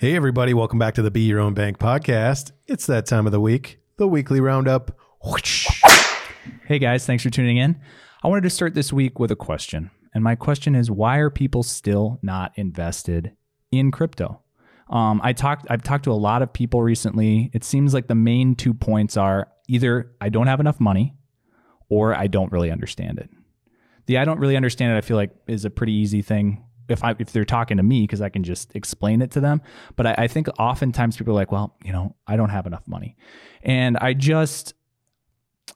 Hey, everybody, welcome back to the Be Your Own Bank podcast. It's that time of the week, the weekly roundup. Hey guys, thanks for tuning in. I wanted to start this week with a question. And my question is why are people still not invested in crypto? Um, I talked I've talked to a lot of people recently. It seems like the main two points are either I don't have enough money or I don't really understand it. The I don't really understand it I feel like is a pretty easy thing if I if they're talking to me because I can just explain it to them. But I, I think oftentimes people are like, well, you know, I don't have enough money. And I just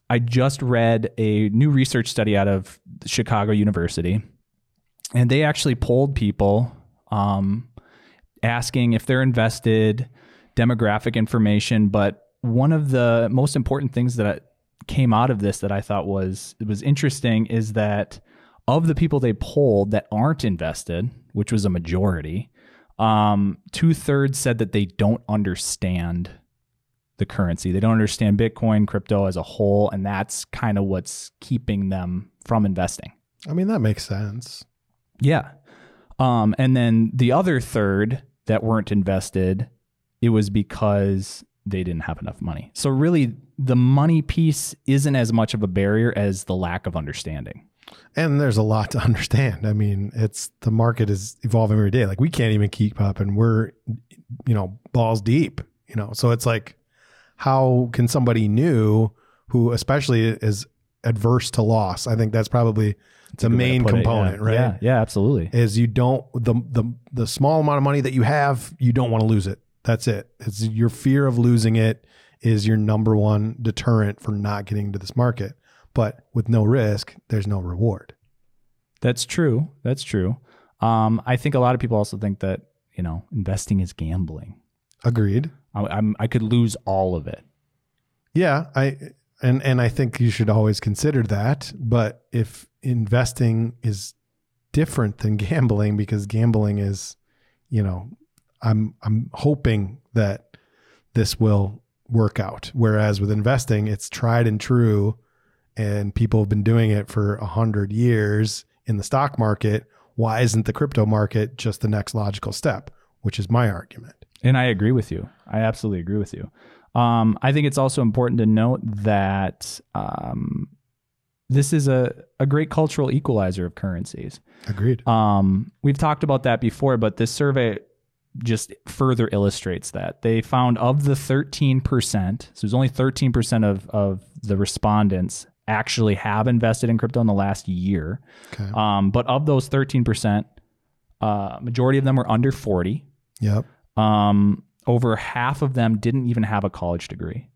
I just read a new research study out of Chicago University, and they actually polled people um, asking if they're invested, demographic information. But one of the most important things that came out of this that I thought was was interesting is that of the people they polled that aren't invested, which was a majority, um, two thirds said that they don't understand the currency. They don't understand Bitcoin, crypto as a whole, and that's kind of what's keeping them from investing. I mean, that makes sense. Yeah. Um, and then the other third that weren't invested, it was because they didn't have enough money. So really, the money piece isn't as much of a barrier as the lack of understanding. And there's a lot to understand. I mean, it's the market is evolving every day. Like we can't even keep up, and we're, you know, balls deep. You know, so it's like how can somebody new who especially is adverse to loss i think that's probably that's the main component it, yeah. right yeah yeah absolutely is you don't the the the small amount of money that you have you don't want to lose it that's it it's your fear of losing it is your number one deterrent for not getting into this market but with no risk there's no reward that's true that's true um, i think a lot of people also think that you know investing is gambling agreed I, I'm I could lose all of it. Yeah, I and and I think you should always consider that. But if investing is different than gambling, because gambling is, you know, I'm I'm hoping that this will work out. Whereas with investing, it's tried and true, and people have been doing it for a hundred years in the stock market. Why isn't the crypto market just the next logical step? Which is my argument. And I agree with you. I absolutely agree with you. Um, I think it's also important to note that um, this is a, a great cultural equalizer of currencies. Agreed. Um, we've talked about that before, but this survey just further illustrates that. They found of the 13%, so there's only 13% of, of the respondents actually have invested in crypto in the last year. Okay. Um, but of those 13%, uh, majority of them were under 40. Yep um, over half of them didn't even have a college degree.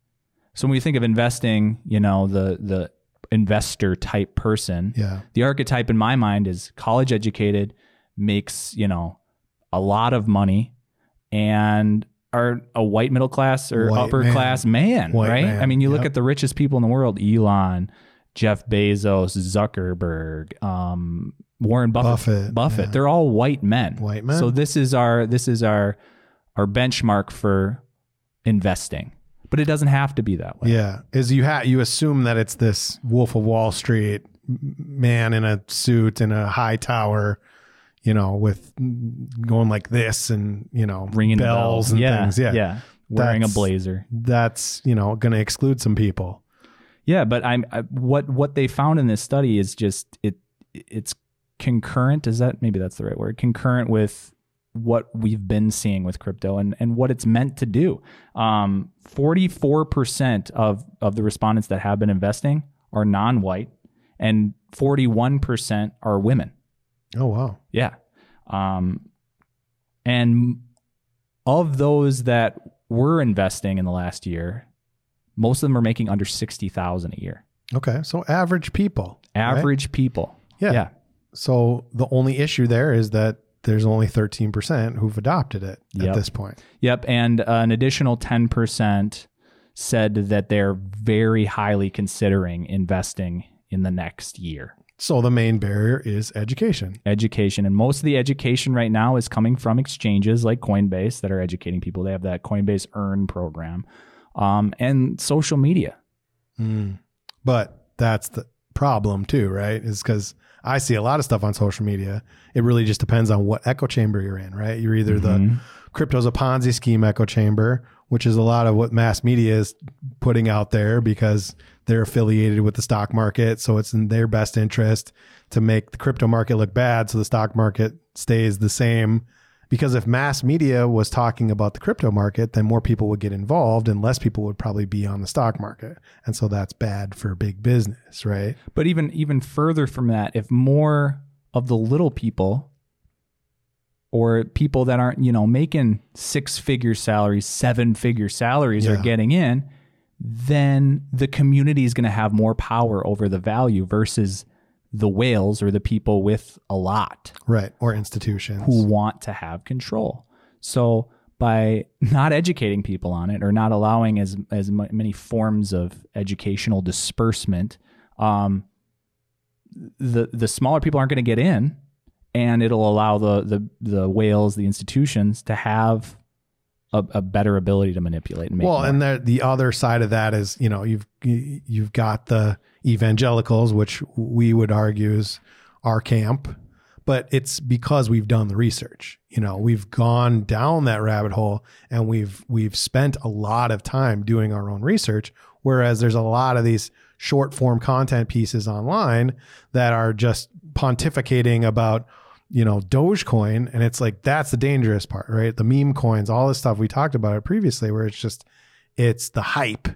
So when we think of investing, you know, the the investor type person, yeah. the archetype in my mind is college educated, makes, you know, a lot of money and are a white middle class or white upper man. class man, white right? Man. I mean, you yep. look at the richest people in the world, Elon, Jeff Bezos, Zuckerberg, um, Warren Buffett, Buffett, Buffett. Yeah. they're all white men. White men. So this is our this is our our benchmark for investing. But it doesn't have to be that way. Yeah, is you have you assume that it's this Wolf of Wall Street man in a suit in a high tower, you know, with going like this and you know ringing bells, bells. and yeah, things. Yeah, yeah, wearing that's, a blazer. That's you know going to exclude some people. Yeah, but I'm I, what what they found in this study is just it it's concurrent. Is that maybe that's the right word? Concurrent with what we've been seeing with crypto and, and what it's meant to do. Um, 44% of, of the respondents that have been investing are non white, and 41% are women. Oh, wow. Yeah. Um, and of those that were investing in the last year, most of them are making under 60,000 a year. Okay. So average people. Average right? people. Yeah. Yeah. So the only issue there is that there's only 13% who've adopted it yep. at this point. Yep. And uh, an additional 10% said that they're very highly considering investing in the next year. So the main barrier is education. Education. And most of the education right now is coming from exchanges like Coinbase that are educating people. They have that Coinbase Earn program um, and social media. Mm. But that's the problem too, right? Is because I see a lot of stuff on social media. It really just depends on what echo chamber you're in, right? You're either Mm-hmm. the crypto's a Ponzi scheme echo chamber, which is a lot of what mass media is putting out there because they're affiliated with the stock market. So it's in their best interest to make the crypto market look bad so the stock market stays the same. Because if mass media was talking about the crypto market, then more people would get involved and less people would probably be on the stock market. And so that's bad for big business, right? But even even further from that, if more of the little people or people that aren't, you know, making six figure salaries, seven figure salaries are getting in, then the community is going to have more power over the value versus the whales or the people with a lot Right. Or institutions. who want to have control. So by not educating people on it or not allowing as as many forms of educational disbursement, um, the the smaller people aren't going to get in, and it'll allow the the the whales, the institutions, to have a, a better ability to manipulate and make. well, more. and the the other side of that is, you know, you've you've got the evangelicals, which we would argue is our camp, but it's because we've done the research. You know, we've gone down that rabbit hole and we've we've spent a lot of time doing our own research. Whereas there's a lot of these short form content pieces online that are just pontificating about you know Dogecoin, and it's like that's the dangerous part, right? The meme coins, all this stuff we talked about it previously, where it's just it's the hype,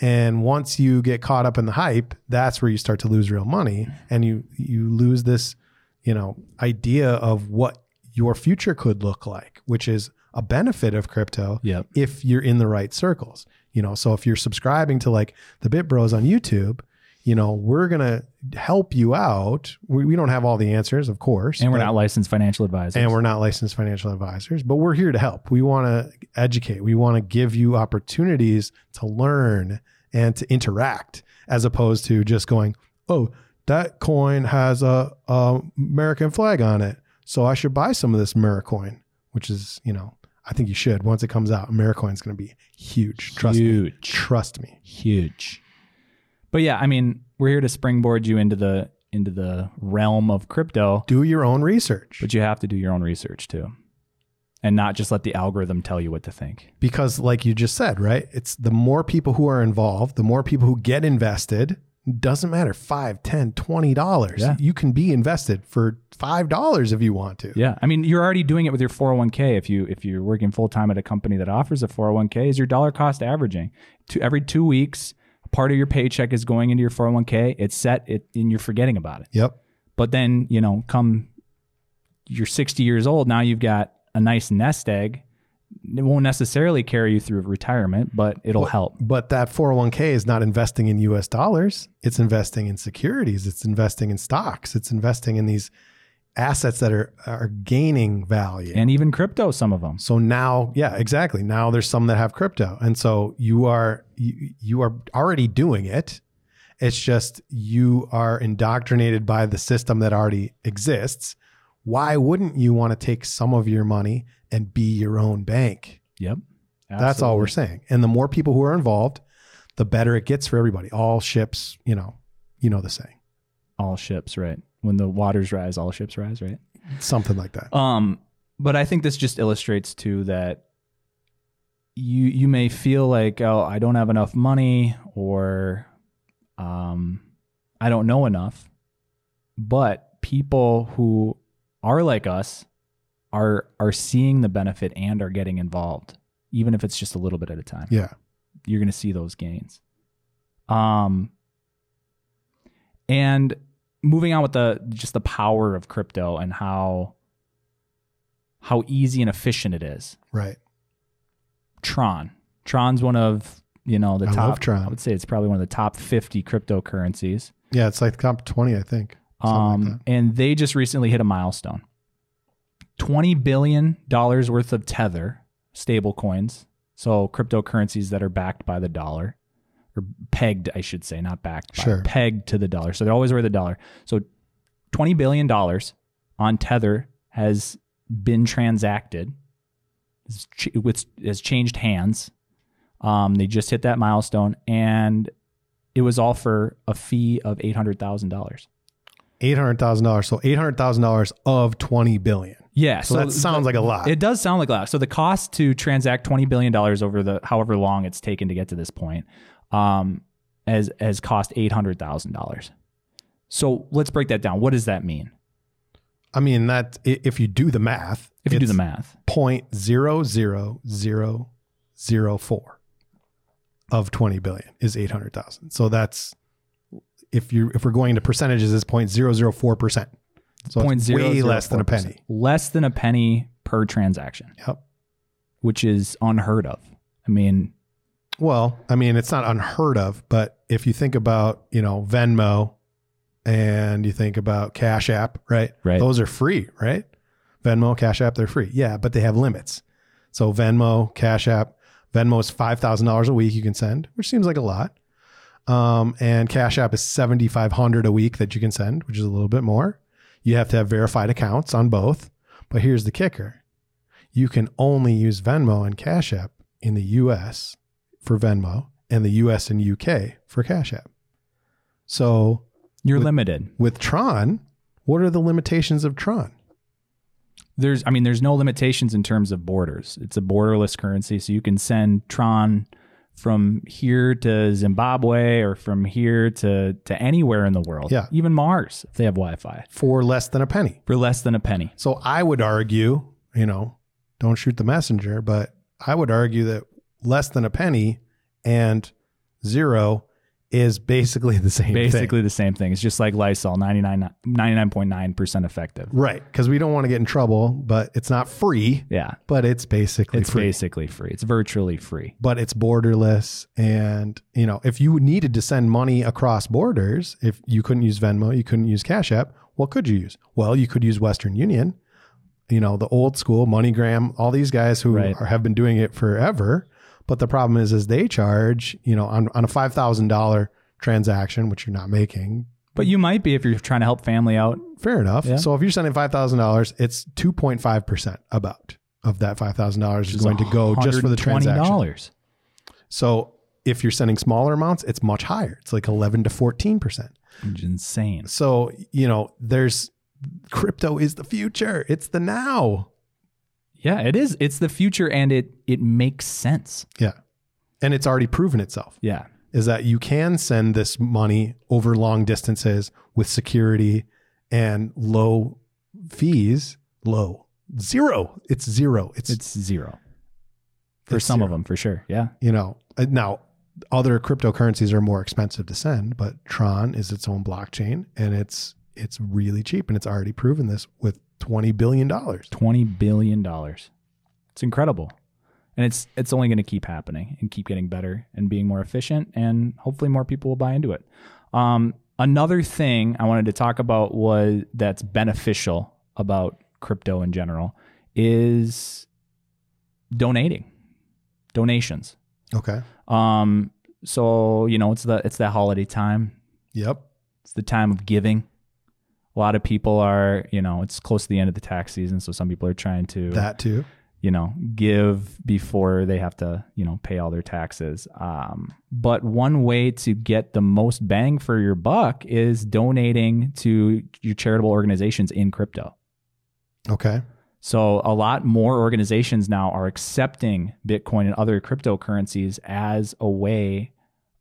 and once you get caught up in the hype, that's where you start to lose real money, and you you lose this you know idea of what your future could look like, which is a benefit of crypto Yep. if you're in the right circles. You know, so if you're subscribing to like the Bit Bros on YouTube, you know, we're gonna help you out. We, we don't have all the answers, of course, and we're but- not licensed financial advisors. and we're not licensed financial advisors, but we're here to help. We want to educate. We want to give you opportunities to learn and to interact, as opposed to just going, "Oh, that coin has a, a American flag on it, so I should buy some of this Americoin." Which is, you know, I think you should. Once it comes out, Americoin's going to be huge. Trust me. huge. Trust me. huge. But yeah, I mean, we're here to springboard you into the into the realm of crypto, Do your own research. but you have to do your own research too. And not just let the algorithm tell you what to think. because like you just said right it's the more people who are involved the more people who get invested doesn't matter 5 10 20 dollars Yeah. you can be invested for five dollars if you want to Yeah. I mean, you're already doing it with your 401k if you if you're working full time at a company that offers a 401k is your dollar cost averaging. To every 2 weeks, part of your paycheck is going into your 401k. It's set it and you're forgetting about it. yep But then, you know, come you're 60 years old, now you've got a nice nest egg. It won't necessarily carry you through retirement, but it'll help. but that 401k is not investing in us dollars it's investing in securities it's investing in stocks it's investing in these assets that are are gaining value And even crypto, some of them. So now, yeah, exactly. Now there's some that have crypto, and so you are you, you are already doing it. It's just you are indoctrinated by the system that already exists. Why wouldn't you want to take some of your money and be your own bank? Yep. That's all we're saying. And the more people who are involved, the better it gets for everybody. All ships, you know, you know the saying, All ships, right? When the waters rise, all ships rise, right? something like that. Um, but I think this just illustrates too that you you may feel like oh I don't have enough money or um I don't know enough, but people who are like us are are seeing the benefit and are getting involved, even if it's just a little bit at a time. Yeah. You're going to see those gains. Um, and moving on with the just the power of crypto and how how easy and efficient it is. Right. Tron. Tron's one of you know the I top. love Tron. I would say it's probably one of the top 50 cryptocurrencies. Yeah. It's like comp 20, I think. Something like Um, and they just recently hit a milestone. Twenty billion dollars worth of tether stable coins, so cryptocurrencies that are backed by the dollar, or pegged, I should say, not backed, by, Sure. pegged to the dollar. So they're always worth a dollar. So twenty billion dollars on tether has been transacted. It's ch- It's has changed hands. Um, they just hit that milestone, and it was all for a fee of eight hundred thousand dollars. Eight hundred thousand dollars. So eight hundred thousand dollars of twenty billion. Yeah. So, that sounds like a lot. It does sound like a lot. So the cost to transact twenty billion dollars over the however long it's taken to get to this point, um, has has cost eight hundred thousand dollars. So let's break that down. What does that mean? I mean that if you do the math, If you do the math, point zero zero zero zero four of twenty billion is eight hundred thousand. So that's if you if we're going to percentages, it's point zero zero four percent. So point it's zero way zero less than a penny. Less than a penny per transaction, Yep. which is unheard of. I mean, Well, I mean, it's not unheard of, but if you think about, you know, Venmo and you think about Cash App, right? Right. Those are free, right? Venmo, Cash App, they're free. Yeah, but they have limits. So Venmo, Cash App, Venmo is $5,000 a week you can send, which seems like a lot. Um, and Cash App is 7,500 a week that you can send, which is a little bit more. You have to have verified accounts on both. But here's the kicker. You can only use Venmo and Cash App in the US for Venmo and the US and UK for Cash App. So you're With- limited. with Tron, what are the limitations of Tron? There's, I mean, there's no limitations in terms of borders. It's a borderless currency, so you can send Tron from here to Zimbabwe or from here to to anywhere in the world. Yeah. even Mars if they have Wi-Fi For less than a penny. for less than a penny. So I would argue, you know, don't shoot the messenger, but I would argue that less than a penny and zero is basically the same thing. Basically the same thing. It's just like Lysol, 99, 99.9% effective. Right. Because we don't want to get in trouble, but it's not free, Yeah, but it's basically it's free. basically free. It's virtually free. but it's borderless. And, you know, if you needed to send money across borders, if you couldn't use Venmo, you couldn't use Cash App, what could you use? Well, you could use Western Union, you know, the old school MoneyGram, all these guys who Right. are, have been doing it forever. But the problem is, is they charge, you know, on, on a $5,000 transaction, which you're not making. But you might be if you're trying to help family out. Fair enough. Yeah. So if you're sending $5,000, it's 2.5% about of that $5,000 is going to go just for the transaction. $120. So if you're sending smaller amounts, it's much higher. It's like 11 to 14%. Which is insane. So, you know, there's crypto is the future. It's the now. Yeah, it is. It's the future and it it makes sense. Yeah. And it's already proven itself Yeah. is that you can send this money over long distances with security and low fees. Low. Zero. It's zero. It's, It's zero. For It's some of them, for sure. Yeah. you know, uh, now other cryptocurrencies are more expensive to send, but Tron is its own blockchain and it's it's really cheap and it's already proven this with 20 billion dollars. Twenty billion dollars. It's incredible. And it's it's only going to keep happening and keep getting better and being more efficient and hopefully more people will buy into it. Um, another thing I wanted to talk about was that's beneficial about crypto in general is donating. Donations. Okay. Um, so you know, it's the it's that holiday time. Yep. It's the time of giving. A lot of people are, you know, it's close to the end of the tax season, so some people are trying to, That too. you know, give before they have to, you know, pay all their taxes. Um, but one way to get the most bang for your buck is donating to your charitable organizations in crypto. Okay. So a lot more organizations now are accepting Bitcoin and other cryptocurrencies as a way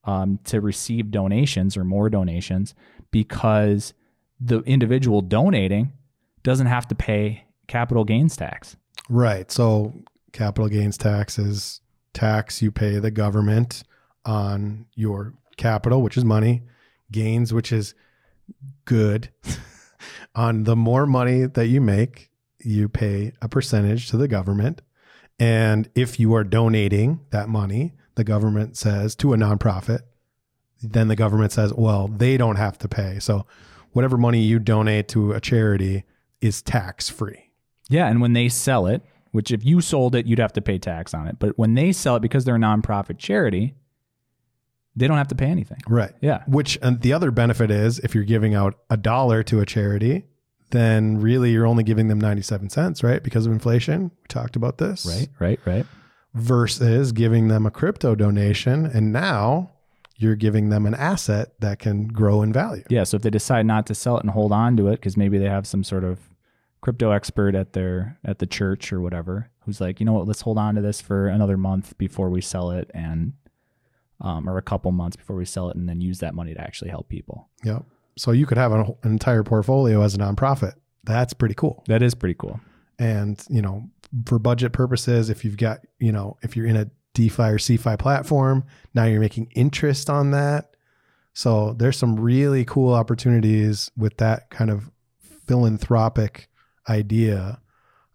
um, to receive donations or more donations because the individual donating doesn't have to pay capital gains tax. Right. So capital gains tax is tax you pay the government on your capital, which is money, gains, which is good. on the more money that you make, you pay a percentage to the government. And if you are donating that money, the government says to a nonprofit, then the government says, well, they don't have to pay. So whatever money you donate to a charity is tax free. Yeah, and when they sell it, which if you sold it, you'd have to pay tax on it. But when they sell it because they're a nonprofit charity, they don't have to pay anything. Right. Yeah. Which and the other benefit is if you're giving out a dollar to a charity, then really you're only giving them 97 cents, right? Because of inflation. We talked about this. Right, right, right. Versus giving them a crypto donation. And now you're giving them an asset that can grow in value. Yeah. So if they decide not to sell it and hold on to it because maybe they have some sort of crypto expert at their at the church or whatever who's like, you know what, let's hold on to this for another month before we sell it and um, or a couple months before we sell it and then use that money to actually help people. Yep. So you could have an, an entire portfolio as a nonprofit. That's pretty cool. That is pretty cool. And, you know, for budget purposes, if you've got, you know, if you're in a DeFi or CeFi platform, now you're making interest on that. So there's some really cool opportunities with that kind of philanthropic idea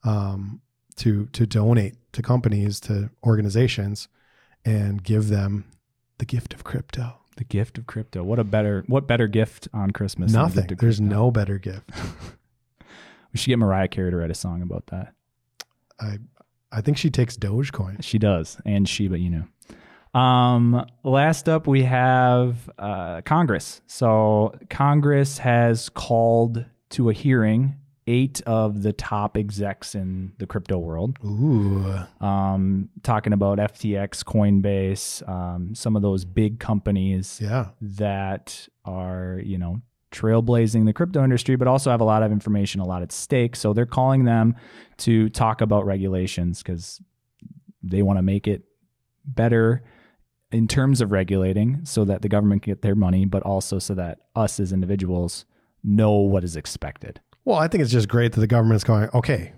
um, to to donate to companies to organizations and give them the gift of crypto. The gift of crypto. What a better what better gift on Christmas? the Nothing. There's no better gift. We should get Mariah Carey to write a song about that. I I think she takes Dogecoin. She does, and Shiba Inu. Um, last up, we have uh, Congress. So Congress has called to a hearing eight of the top execs in the crypto world, Ooh. um, talking about FTX, Coinbase, um, some of those big companies Yeah. that are, you know, trailblazing the crypto industry, but also have a lot of information, a lot at stake. So they're calling them to talk about regulations because they want to make it better in terms of regulating so that the government can get their money, but also so that us as individuals know what is expected. Well, I think it's just great that the government's going, okay,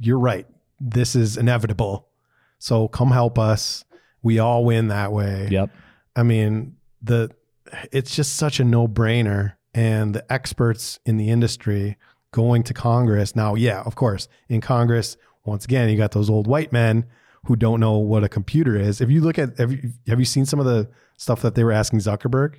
you're right. This is inevitable. So come help us. We all win that way. Yep. I mean, the it's just such a no-brainer and the experts in the industry going to Congress. Now, yeah, of course, in Congress, once again, you got those old white men who don't know what a computer is. If you look at have you, have you seen some of the stuff that they were asking Zuckerberg?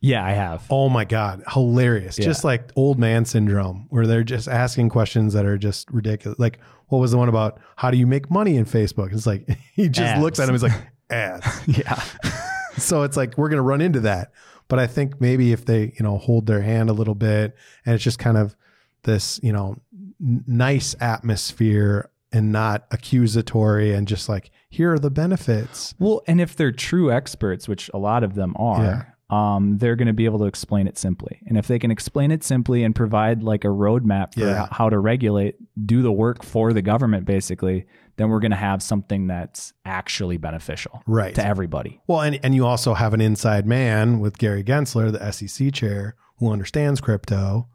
Yeah, I have. Oh my God, hilarious. Yeah. Just like old man syndrome, where they're just asking questions that are just ridiculous. Like, what was the one about how do you make money in Facebook? It's like, he just Ads. looks at him, he's like, ads. Yeah. so it's like, we're going to run into that. But I think maybe if they, you know, hold their hand a little bit and it's just kind of this, you know, n- nice atmosphere and not accusatory and just like, here are the benefits. Well, and if they're true experts, which a lot of them are, um, they're going to be able to explain it simply. And if they can explain it simply and provide like a roadmap for Yeah. how to regulate, do the work for the government, basically, then we're going to have something that's actually beneficial Right. to everybody. Well, and, and you also have an inside man with Gary Gensler, the SEC chair, who understands crypto.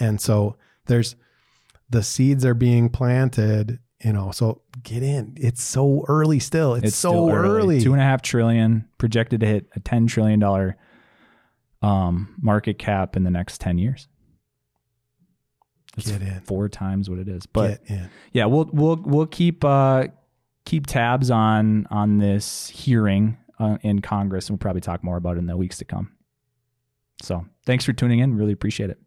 And so there's the seeds are being planted, you know. So get in. It's so early still. It's, so still early. Two and a half trillion projected to hit a ten trillion dollar um, market cap in the next ten years. It's Get in. four times what it is. But yeah, we'll we'll we'll keep uh, keep tabs on on this hearing uh, in Congress, and we'll probably talk more about it in the weeks to come. So thanks for tuning in. Really appreciate it.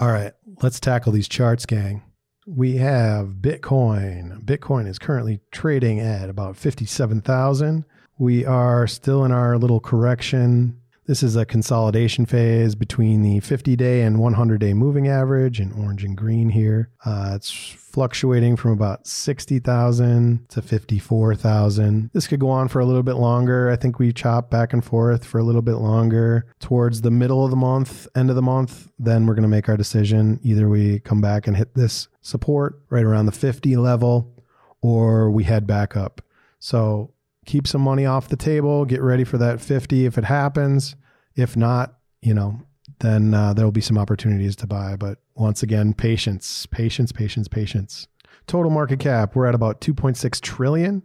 All right, let's tackle these charts, gang. We have Bitcoin. Bitcoin is currently trading at about 57,000. We are still in our little correction. This is a consolidation phase between the 50 day and 100 day moving average in orange and green here. Uh, it's fluctuating from about 60,000 to 54,000. This could go on for a little bit longer. I think we chop back and forth for a little bit longer towards the middle of the month, end of the month. Then we're going to make our decision. Either we come back and hit this support right around the 50 level or we head back up. So keep some money off the table. Get ready for that 50 if it happens. If not, you know, then uh, there will be some opportunities to buy. But once again, patience, patience, patience, patience. Total market cap, we're at about 2.6 trillion.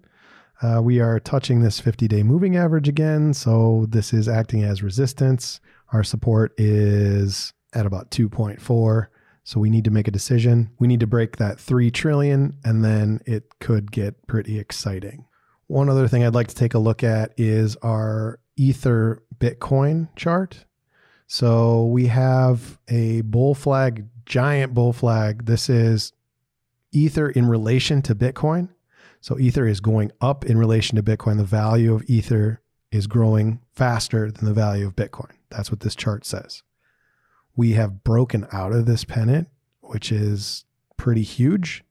Uh, we are touching this 50 day moving average again. So this is acting as resistance. Our support is at about 2.4. So we need to make a decision. We need to break that 3 trillion and then it could get pretty exciting. One other thing I'd like to take a look at is our Ether Bitcoin chart. So we have a bull flag, giant bull flag. This is Ether in relation to Bitcoin. So Ether is going up in relation to Bitcoin. The value of Ether is growing faster than the value of Bitcoin. That's what this chart says. We have broken out of this pennant, which is pretty huge.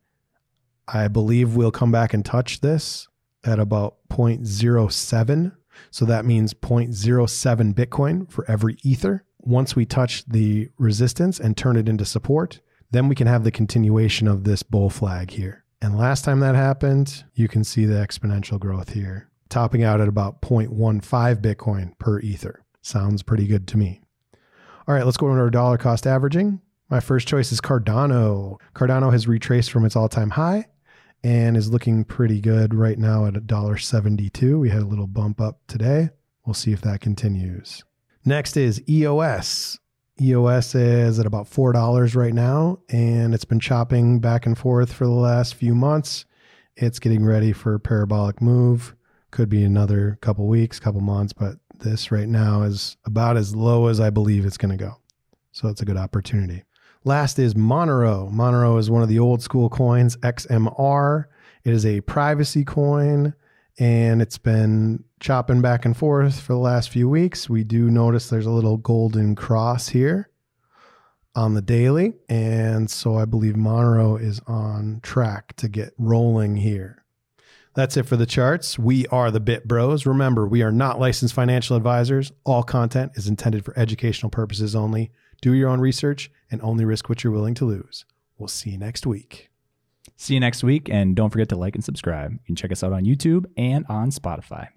I believe we'll come back and touch this at about 0.07. So that means 0.07 Bitcoin for every Ether. Once we touch the resistance and turn it into support, then we can have the continuation of this bull flag here. And last time that happened, you can see the exponential growth here, topping out at about 0.15 Bitcoin per Ether. Sounds pretty good to me. All right, let's go into our dollar cost averaging. My first choice is Cardano. Cardano has retraced from its all time high and is looking pretty good right now at $1.72. We had a little bump up today. We'll see if that continues. Next is EOS. EOS is at about $4 right now, and it's been chopping back and forth for the last few months. It's getting ready for a parabolic move. Could be another couple weeks, couple months, but this right now is about as low as I believe it's going to go. So it's a good opportunity. Last is Monero. Monero is one of the old school coins, XMR. It is a privacy coin and it's been chopping back and forth for the last few weeks. We do notice there's a little golden cross here on the daily. And so I believe Monero is on track to get rolling here. That's it for the charts. We are the Bit Bros. Remember, we are not licensed financial advisors. All content is intended for educational purposes only. Do your own research and only risk what you're willing to lose. We'll see you next week. See you next week. And don't forget to like and subscribe. You can check us out on YouTube and on Spotify.